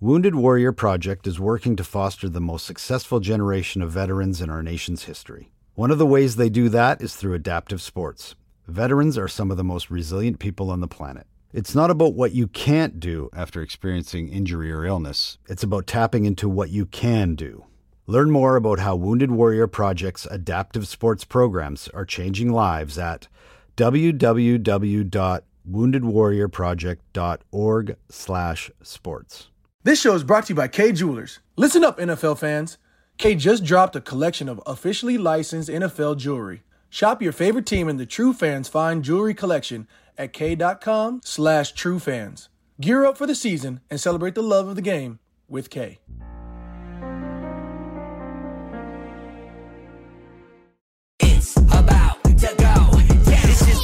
Wounded Warrior Project is working to foster the most successful generation of veterans in our nation's history. One of the ways they do that is through adaptive sports. Veterans are some of the most resilient people on the planet. It's not about what you can't do after experiencing injury or illness, it's about tapping into what you can do. Learn more about how Wounded Warrior Project's adaptive sports programs are changing lives at www.woundedwarriorproject.org/sports. This show is brought to you by Kay Jewelers. Listen up, NFL fans. Kay just dropped a collection of officially licensed NFL jewelry. Shop your favorite team in the True Fans Fine Jewelry Collection at kay.com slash truefans. Gear up for the season and celebrate the love of the game with K.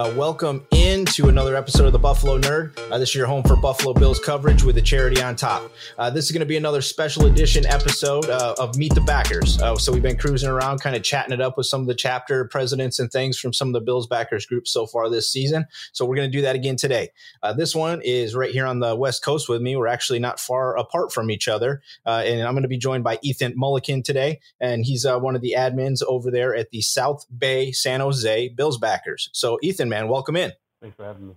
Uh, welcome into another episode of the Buffalo Nerd. Uh, this is your home for Buffalo Bills coverage with a charity on top. Uh, this is going to be another special edition episode uh, of Meet the Backers. Uh, so we've been cruising around, kind of chatting it up with some of the chapter presidents and things from some of the Bills backers groups so far this season. So we're going to do that again today. Uh, this one is right here on the West Coast with me. We're actually not far apart from each other, and I'm going to be joined by Ethan Mulliken today, and he's one of the admins over there at the South Bay. San Jose Bills backers. So, Ethan, man, welcome in. Thanks for having me.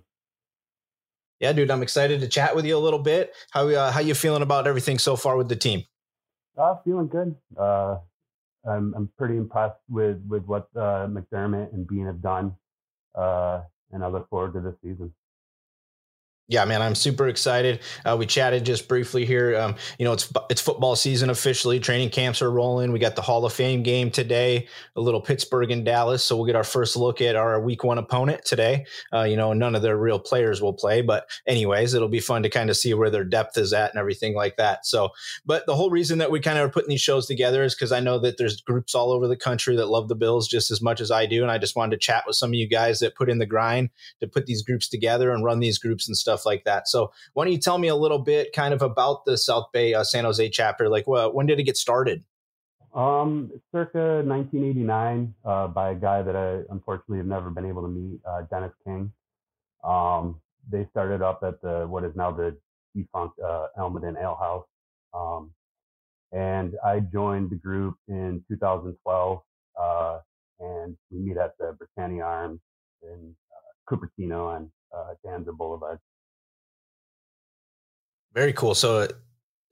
Yeah, dude, I'm excited to chat with you a little bit. How uh, how you feeling about everything so far with the team? Uh, feeling good. Uh, I'm I'm pretty impressed with with what uh, McDermott and Beane have done, uh, and I look forward to this season yeah, man, I'm super excited. Uh, we chatted just briefly here. Um, you know, it's it's football season officially. Training camps are rolling. We got the Hall of Fame game today. A little Pittsburgh and Dallas, so we'll get our first look at our Week One opponent today. Uh, you know, none of their real players will play, but anyways, it'll be fun to kind of see where their depth is at and everything like that. So, but the whole reason that we kind of are putting these shows together is because I know that there's groups all over the country that love the Bills just as much as I do, and I just wanted to chat with some of you guys that put in the grind to put these groups together and run these groups and stuff like that. So, why don't you tell me a little bit kind of about the South Bay uh, San Jose chapter? Like, well, when did it get started? Um, circa 1989, uh, by a guy that I unfortunately have never been able to meet, uh, Dennis King. Um, they started up at the what is now the defunct uh, Almaden Ale House, um, and I joined the group in 2012. Uh, and we meet at the Britannia Arms in uh, Cupertino on uh, De Anza Boulevard. Very cool. So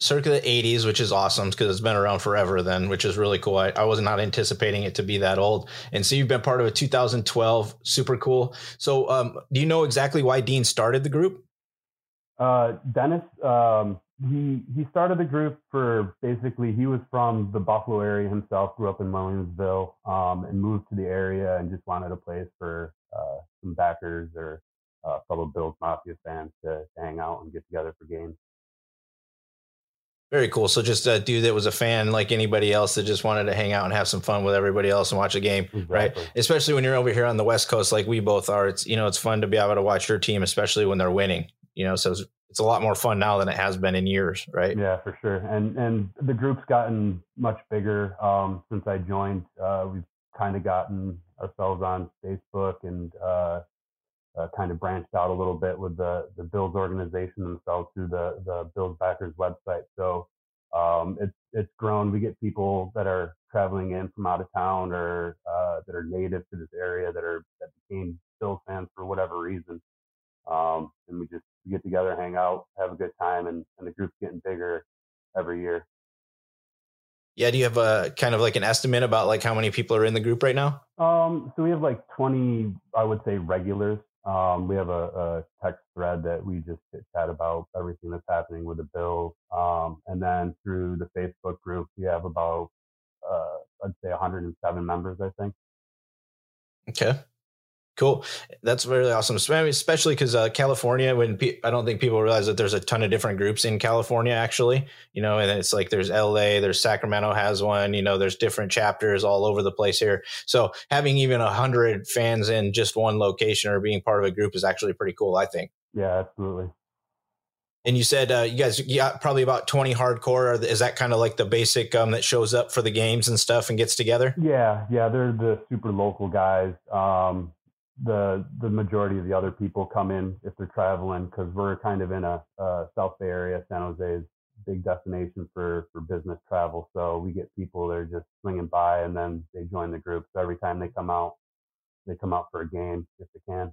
circa the 80s, which is awesome because it's been around forever then, which is really cool. I, I, was not anticipating it to be that old. And so you've been part of a 2012, super cool. So um, do you know exactly why Dean started the group? Uh, Dennis, um, he, he started the group for basically, he was from the Buffalo area himself, grew up in Williamsville um, and moved to the area and just wanted a place for uh, some backers or uh, fellow Bills Mafia fans to, to hang out and get together for games. Very cool. So just a dude that was a fan like anybody else that just wanted to hang out and have some fun with everybody else and watch a game, exactly. right? Especially when you're over here on the West Coast, like we both are. It's you know it's fun to be able to watch your team, especially when they're winning. You know, so it's, it's a lot more fun now than it has been in years, right? Yeah, for sure. And and the group's gotten much bigger um, since I joined. Uh, we've kind of gotten ourselves on Facebook and uh, uh, kind of branched out a little bit with the the Bills organization themselves through the the Bills backers website. So um, it's it's grown. We get people that are traveling in from out of town or uh, that are native to this area that are that became Bills fans for whatever reason. Um, and we just get together, hang out, have a good time, and, and the group's getting bigger every year. Yeah. Do you have a kind of like an estimate about like how many people are in the group right now? Um, so we have like 20, I would say, regulars. Um, we have a, a text thread that we just chat about everything that's happening with the bill. Um, and then through the Facebook group, we have about, uh, I'd say 107 members, I think. Okay. Cool. That's really awesome. Especially because uh, California, when pe- I don't think people realize that there's a ton of different groups in California, actually, you know, and it's like there's LA, there's Sacramento has one, you know, there's different chapters all over the place here. So having even a hundred fans in just one location or being part of a group is actually pretty cool, I think. Yeah, absolutely. And you said uh, you guys got probably about 20 hardcore. Is that kind of like the basic um, that shows up for the games and stuff and gets together? Yeah, yeah, they're the super local guys. Um, the the majority of the other people come in if they're traveling because we're kind of in a, South Bay area. San Jose is big destination for for business travel, so we get people that are just swinging by and then they join the group. So every time they come out, they come out for a game if they can.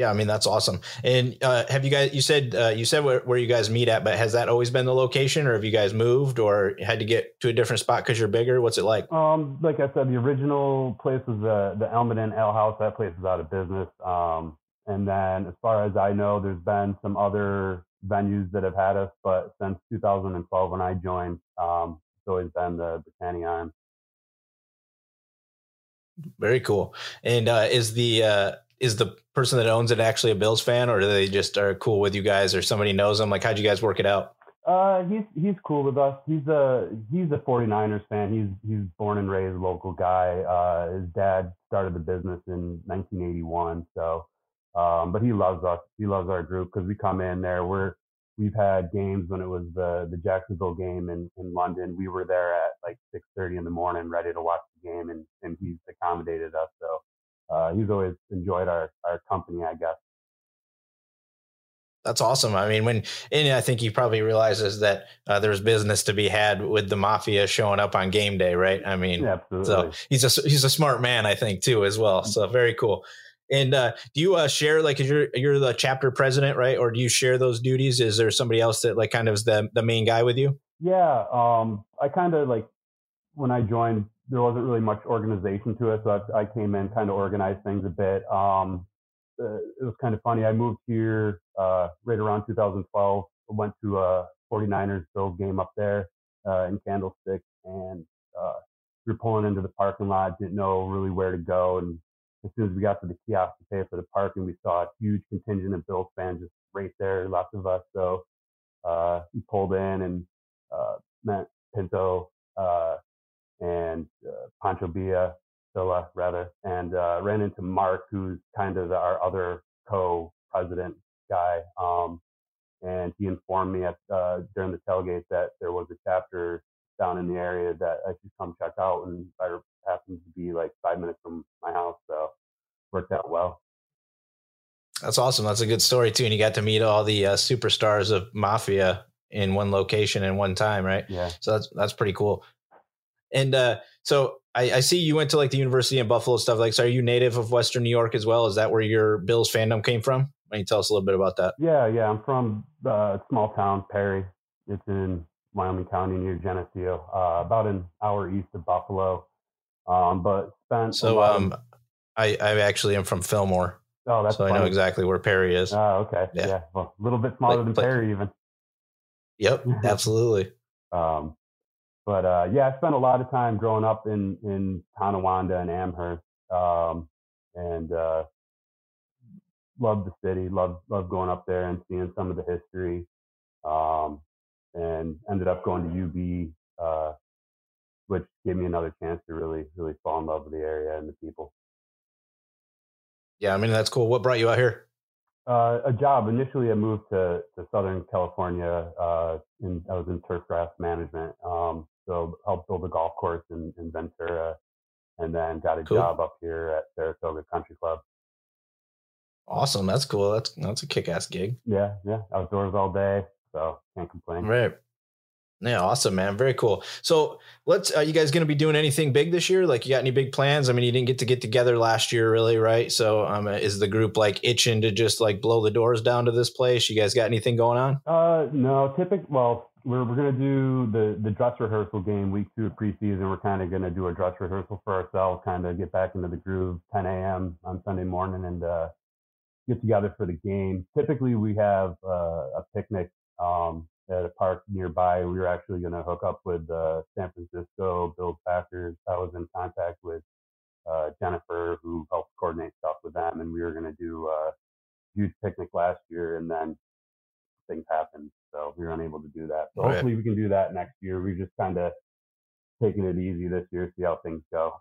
Yeah, I mean that's awesome. And uh, have you guys? You said uh, you said where, where, you guys meet at, but has that always been the location, or have you guys moved, or had to get to a different spot because you're bigger? What's it like? Um, like I said, the original place was the the Almaden Ale House. That place is out of business. Um, and then as far as I know, there's been some other venues that have had us, but since 2012 when I joined, um, it's always been the Britannia Arms. Very cool. And uh, is the uh, is the person that owns it actually a Bills fan, or do they just are cool with you guys, or somebody knows them? Like, how'd you guys work it out? Uh, he's he's cool with us. He's a he's a 49ers fan. He's he's born and raised local guy. Uh, his dad started the business in 1981. So, um, but he loves us. He loves our group because we come in there. We're we've had games when it was the the Jacksonville game in in London. We were there at like 6:30 in the morning, ready to watch the game, and and he's accommodated us. So uh, he's always enjoyed our our company, I guess. That's awesome. I mean, when and I think he probably realizes that uh, there's business to be had with the mafia showing up on game day, right? I mean, yeah, so he's a he's a smart man, I think, too, as well. So very cool. And uh, do you uh, share like you're you're the chapter president, right? Or do you share those duties? Is there somebody else that like kind of is the the main guy with you? Yeah, um, I kind of like when I joined there wasn't really much organization to it. So I, I came in, kind of organized things a bit. Um, uh, it was kind of funny. I moved here uh, right around 2012. Went to a 49ers Bills game up there uh, in Candlestick, and uh, we were pulling into the parking lot. Didn't know really where to go, and as soon as we got to the kiosk to pay for the parking, we saw a huge contingent of Bills fans just right there, lots of us. So uh, we pulled in and uh, met Pinto, uh, and uh, Pancho Villa, Billa rather, and uh, ran into Mark, who's kind of our other co-president guy. Um, and he informed me at, uh, during the tailgate that there was a chapter down in the area that I should come check out, and I happened to be like five minutes from my house, so worked out well. That's awesome. That's a good story too, and you got to meet all the uh, superstars of Mafia in one location in one time, right? Yeah. So that's that's pretty cool. And uh, so I, I, see you went to like the University in Buffalo stuff. Like, so are you native of Western New York as well? Is that where your Bills fandom came from? Why don't you tell us a little bit about that? Yeah, yeah. I'm from uh, small town Perry. It's in Wyoming County near Geneseo, uh, about an hour east of Buffalo. Um, but spent so um, of, I I actually am from Fillmore. Oh, that's so funny. I know exactly where Perry is. Oh, okay. Yeah, yeah. Well, a little bit smaller like, than like, Perry, even. Yep, absolutely. um, but uh, yeah, I spent a lot of time growing up in in Tonawanda and Amherst, um, and uh, loved the city. Loved loved going up there and seeing some of the history. Um, and ended up going to UB, uh, which gave me another chance to really really fall in love with the area and the people. Yeah, I mean that's cool. What brought you out here? Uh, a job. Initially, I moved to, to Southern California. Uh, in, I was in turf grass management. Um, so helped build a golf course in, in Ventura, and then got a cool. job up here at Saratoga Country Club. Awesome. That's cool. That's that's a kick ass gig. Yeah, yeah. Outdoors all day, so can't complain. Right. Yeah, awesome, man. Very cool. So let's. Are you guys going to be doing anything big this year? Like, you got any big plans? I mean, you didn't get to get together last year, really, right? So, um, is the group like itching to just like blow the doors down to this place? You guys got anything going on? Uh, no. Typical. Well, we're we're gonna do the the dress rehearsal game week two of preseason. We're kind of gonna do a dress rehearsal for ourselves, kind of get back into the groove. 10 a.m. on Sunday morning and uh, get together for the game. Typically, we have uh, a picnic um, at a park nearby. We were actually gonna hook up with uh, San Francisco Bills Backers. I was in contact with uh, Jennifer, who helped coordinate stuff with them, and we were gonna do a huge picnic last year, and then things happened so we were unable to do that. So right. hopefully we can do that next year. We've just kind of taking it easy this year, see how things go.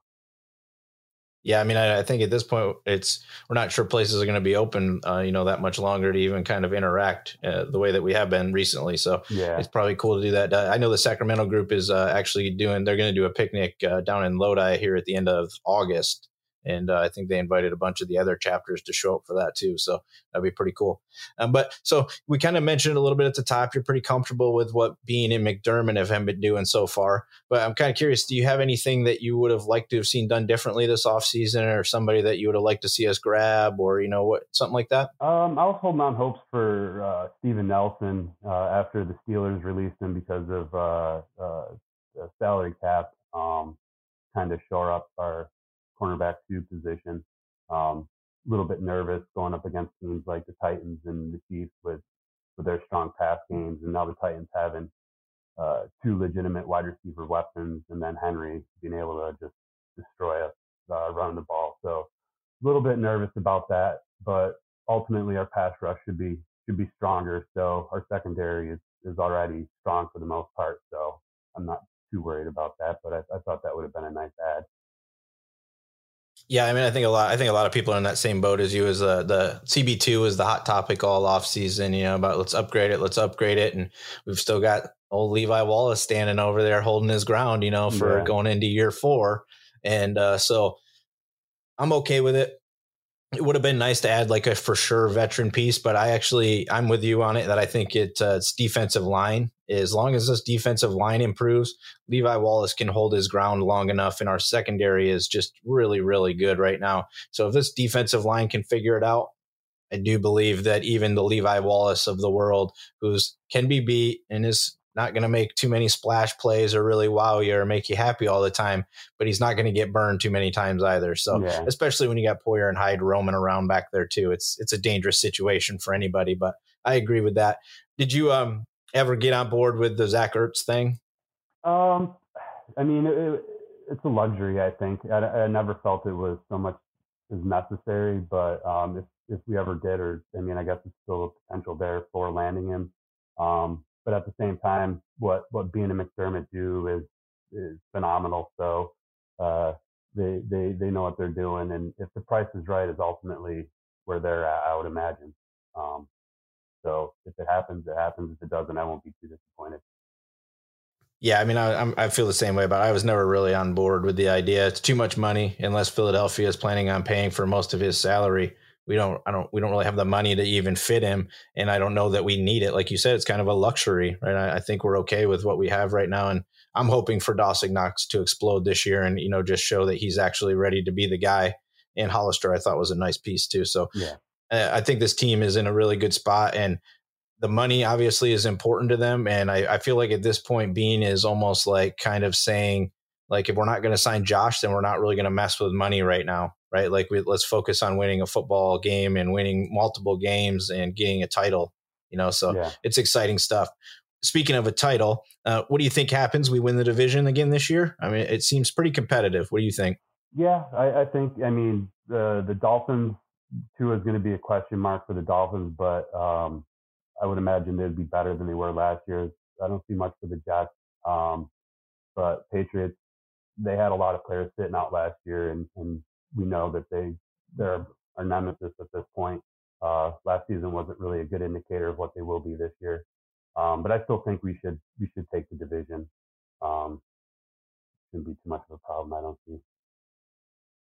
Yeah, I mean, I, I, think at this point, it's we're not sure places are going to be open, uh, you know, that much longer to even kind of interact uh, the way that we have been recently. So yeah, it's probably cool to do that. Uh, I know the Sacramento group is uh, actually doing; they're going to do a picnic uh, down in Lodi here at the end of August, and uh, I think they invited a bunch of the other chapters to show up for that too. So that'd be pretty cool. Um, but so we kind of mentioned a little bit at the top. You're pretty comfortable with what Beane and McDermott have been doing so far. But I'm kind of curious. Do you have anything that you would have liked to have seen done differently this offseason, or somebody that you would have liked to see us grab, or you know what, something like that? Um, I was holding on hopes for uh, Steven Nelson uh, after the Steelers released him because of uh, uh, salary cap. Um, kind of shore up our cornerback two position. A um, little bit nervous going up against teams like the Titans and the Chiefs with with their strong pass games, and now the Titans having uh, two legitimate wide receiver weapons, and then Henry being able to just destroy us uh, running the ball. So a little bit nervous about that, but ultimately our pass rush should be should be stronger. So our secondary is is already strong for the most part. So I'm not too worried about that, but I, I thought that would have been a nice add. Yeah, I mean, I think a lot. I think a lot of people are in that same boat as you. As uh, the CB two is the hot topic all off season. You know about let's upgrade it, let's upgrade it, and we've still got old Levi Wallace standing over there holding his ground. You know, for yeah. going into year four, and uh, so I'm okay with it it would have been nice to add like a for sure veteran piece, but I actually I'm with you on it that I think it uh, it's defensive line. As long as this defensive line improves, Levi Wallace can hold his ground long enough, and our secondary is just really really good right now. So if this defensive line can figure it out, I do believe that even the Levi Wallace of the world, who's can be beat and is not going to make too many splash plays or really wow you or make you happy all the time, but he's not going to get burned too many times either. So yeah. especially when you got Poyer and Hyde roaming around back there too, it's it's a dangerous situation for anybody. But I agree with that. Did you um ever get on board with the Zach Ertz thing? Um, I mean, it, it's a luxury. I think I, I, never felt it was so much as necessary, but um, if if we ever did, or I mean, I guess it's still a potential there for landing him. Um, but at the same time, what what Beane and McDermott do is is phenomenal. So uh, they they they know what they're doing, and if the price is right, is ultimately where they're at. I would imagine. Um, so if it happens, it happens. If it doesn't, I won't be too disappointed. Yeah, I mean, I, I feel the same way, but I was never really on board with the idea. It's too much money unless Philadelphia is planning on paying for most of his salary we don't I don't we don't really have the money to even fit him and I don't know that we need it. Like you said it's kind of a luxury right? I, I think we're okay with what we have right now and I'm hoping for Dawson Knox to explode this year and you know just show that he's actually ready to be the guy. And Hollister I thought was a nice piece too. So yeah. Uh, I think this team is in a really good spot and the money obviously is important to them and I, I feel like at this point Beane is almost like kind of saying like if we're not going to sign Josh then we're not really going to mess with money right now right? Like we, let's focus on winning a football game and winning multiple games and getting a title. You know, so yeah. it's exciting stuff. Speaking of a title, uh, what do you think happens? We win the division again this year. I mean, it seems pretty competitive. What do you think? Yeah, I, I think. I mean, the the Dolphins too is going to be a question mark for the Dolphins, but um, I would imagine they'd be better than they were last year. I don't see much for the Jets, um, but Patriots they had a lot of players sitting out last year, and, and we know that they they're our nemesis at this point. Uh, last season wasn't really a good indicator of what they will be this year, um, but I still think we should we should take the division. Um, shouldn't be too much of a problem. I don't see.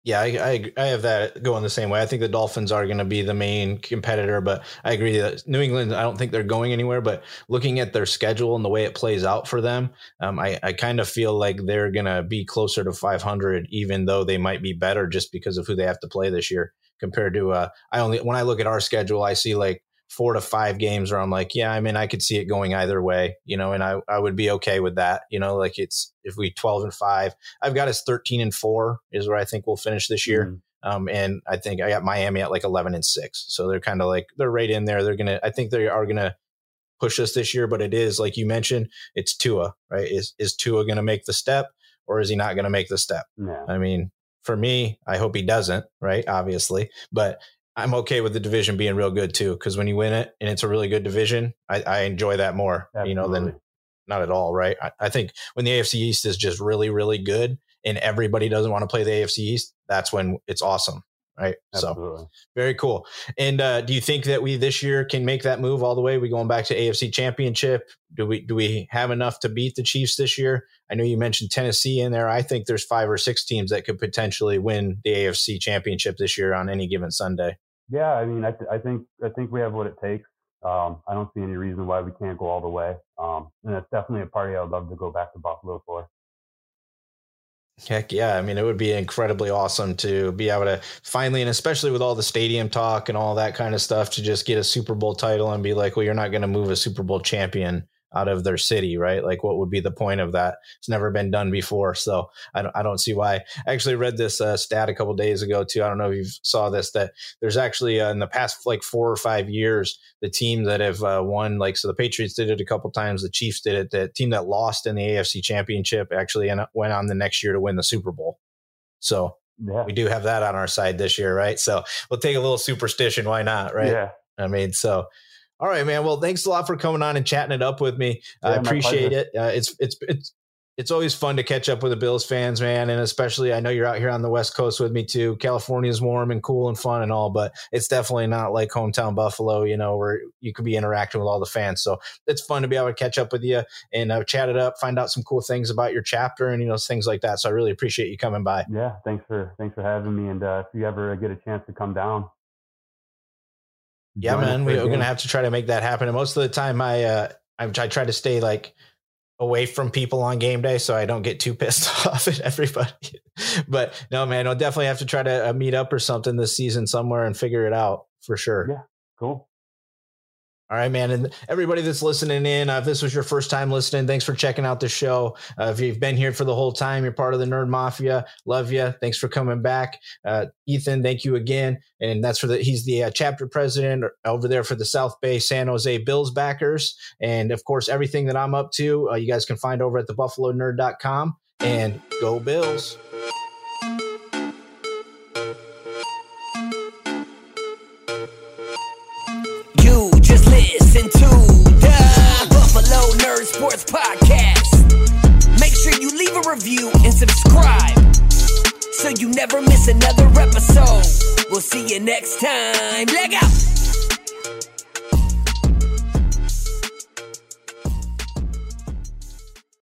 Yeah, I, I, I have that going the same way. I think the Dolphins are going to be the main competitor, but I agree that New England. I don't think they're going anywhere. But looking at their schedule and the way it plays out for them, um, I I kind of feel like they're going to be closer to 500, even though they might be better just because of who they have to play this year compared to. Uh, I only when I look at our schedule, I see like four to five games where I'm like, yeah, I mean, I could see it going either way, you know, and I, I would be okay with that. You know, like it's if we 12 and five, I've got us 13 and four is where I think we'll finish this year. Mm-hmm. Um, and I think I got Miami at like 11 and six. So they're kind of like, they're right in there. They're going to, I think they are going to push us this year, but it is like you mentioned, it's Tua, right? Is, is Tua going to make the step or is he not going to make the step? I mean, for me, I hope he doesn't, right? Obviously, but I'm okay with the division being real good too. Cause when you win it and it's a really good division, I, I enjoy that more, Absolutely. you know, than not at all. Right. I, I, think when the AFC East is just really, really good and everybody doesn't want to play the AFC East, that's when it's awesome. Right. Absolutely. So very cool. And uh, do you think that we this year can make that move all the way? We going back to AFC championship? Do we, do we have enough to beat the Chiefs this year? I know you mentioned Tennessee in there. I think there's five or six teams that could potentially win the AFC championship this year on any given Sunday. Yeah, I mean, I, th- I think I think we have what it takes. Um, I don't see any reason why we can't go all the way. Um, and it's definitely a party I would love to go back to Buffalo for. Heck yeah. I mean, it would be incredibly awesome to be able to finally, and especially with all the stadium talk and all that kind of stuff, to just get a Super Bowl title and be like, well, you're not going to move a Super Bowl champion out of their city, right? Like, what would be the point of that? It's never been done before, so I don't, I don't see why. I actually read this uh, stat a couple days ago too. I don't know if you saw this that there's actually uh, in the past like four or five years, the team that have uh, won, like so, the Patriots did it a couple times, the Chiefs did it. The team that lost in the AFC Championship actually went on the next year to win the Super Bowl. So yeah. we do have that on our side this year, right? So we'll take a little superstition. Why not, right? Yeah. I mean, so all right, man. Well, thanks a lot for coming on and chatting it up with me. Yeah, I appreciate it. Uh, it's it's it's it's always fun to catch up with the Bills fans, man, and especially I know you're out here on the West Coast with me too. California is warm and cool and fun and all, but it's definitely not like hometown Buffalo, you know, where you could be interacting with all the fans. So it's fun to be able to catch up with you and uh, chat it up, find out some cool things about your chapter and you know things like that. So I really appreciate you coming by. Yeah, thanks for thanks for having me. And uh, if you ever get a chance to come down, yeah, man, we, are gonna have to try to make that happen. And most of the time, I uh, I, I try to stay like away from people on game day so I don't get too pissed off at everybody. but no, man, I'll definitely have to try to uh, meet up or something this season somewhere and figure it out for sure. Yeah, cool. All right, man. And everybody that's listening in, uh, if this was your first time listening, thanks for checking out the show. Uh, if you've been here for the whole time, you're part of the Nerd Mafia. Love you. Thanks for coming back. Uh, Ethan, thank you again. And that's for the, he's the uh, chapter president over there for the South Bay San Jose Bills backers. And of course, everything that I'm up to, uh, you guys can find over at the buffalonerd.com and go Bills. Review and subscribe so you never miss another episode. We'll see you next time. Leg out.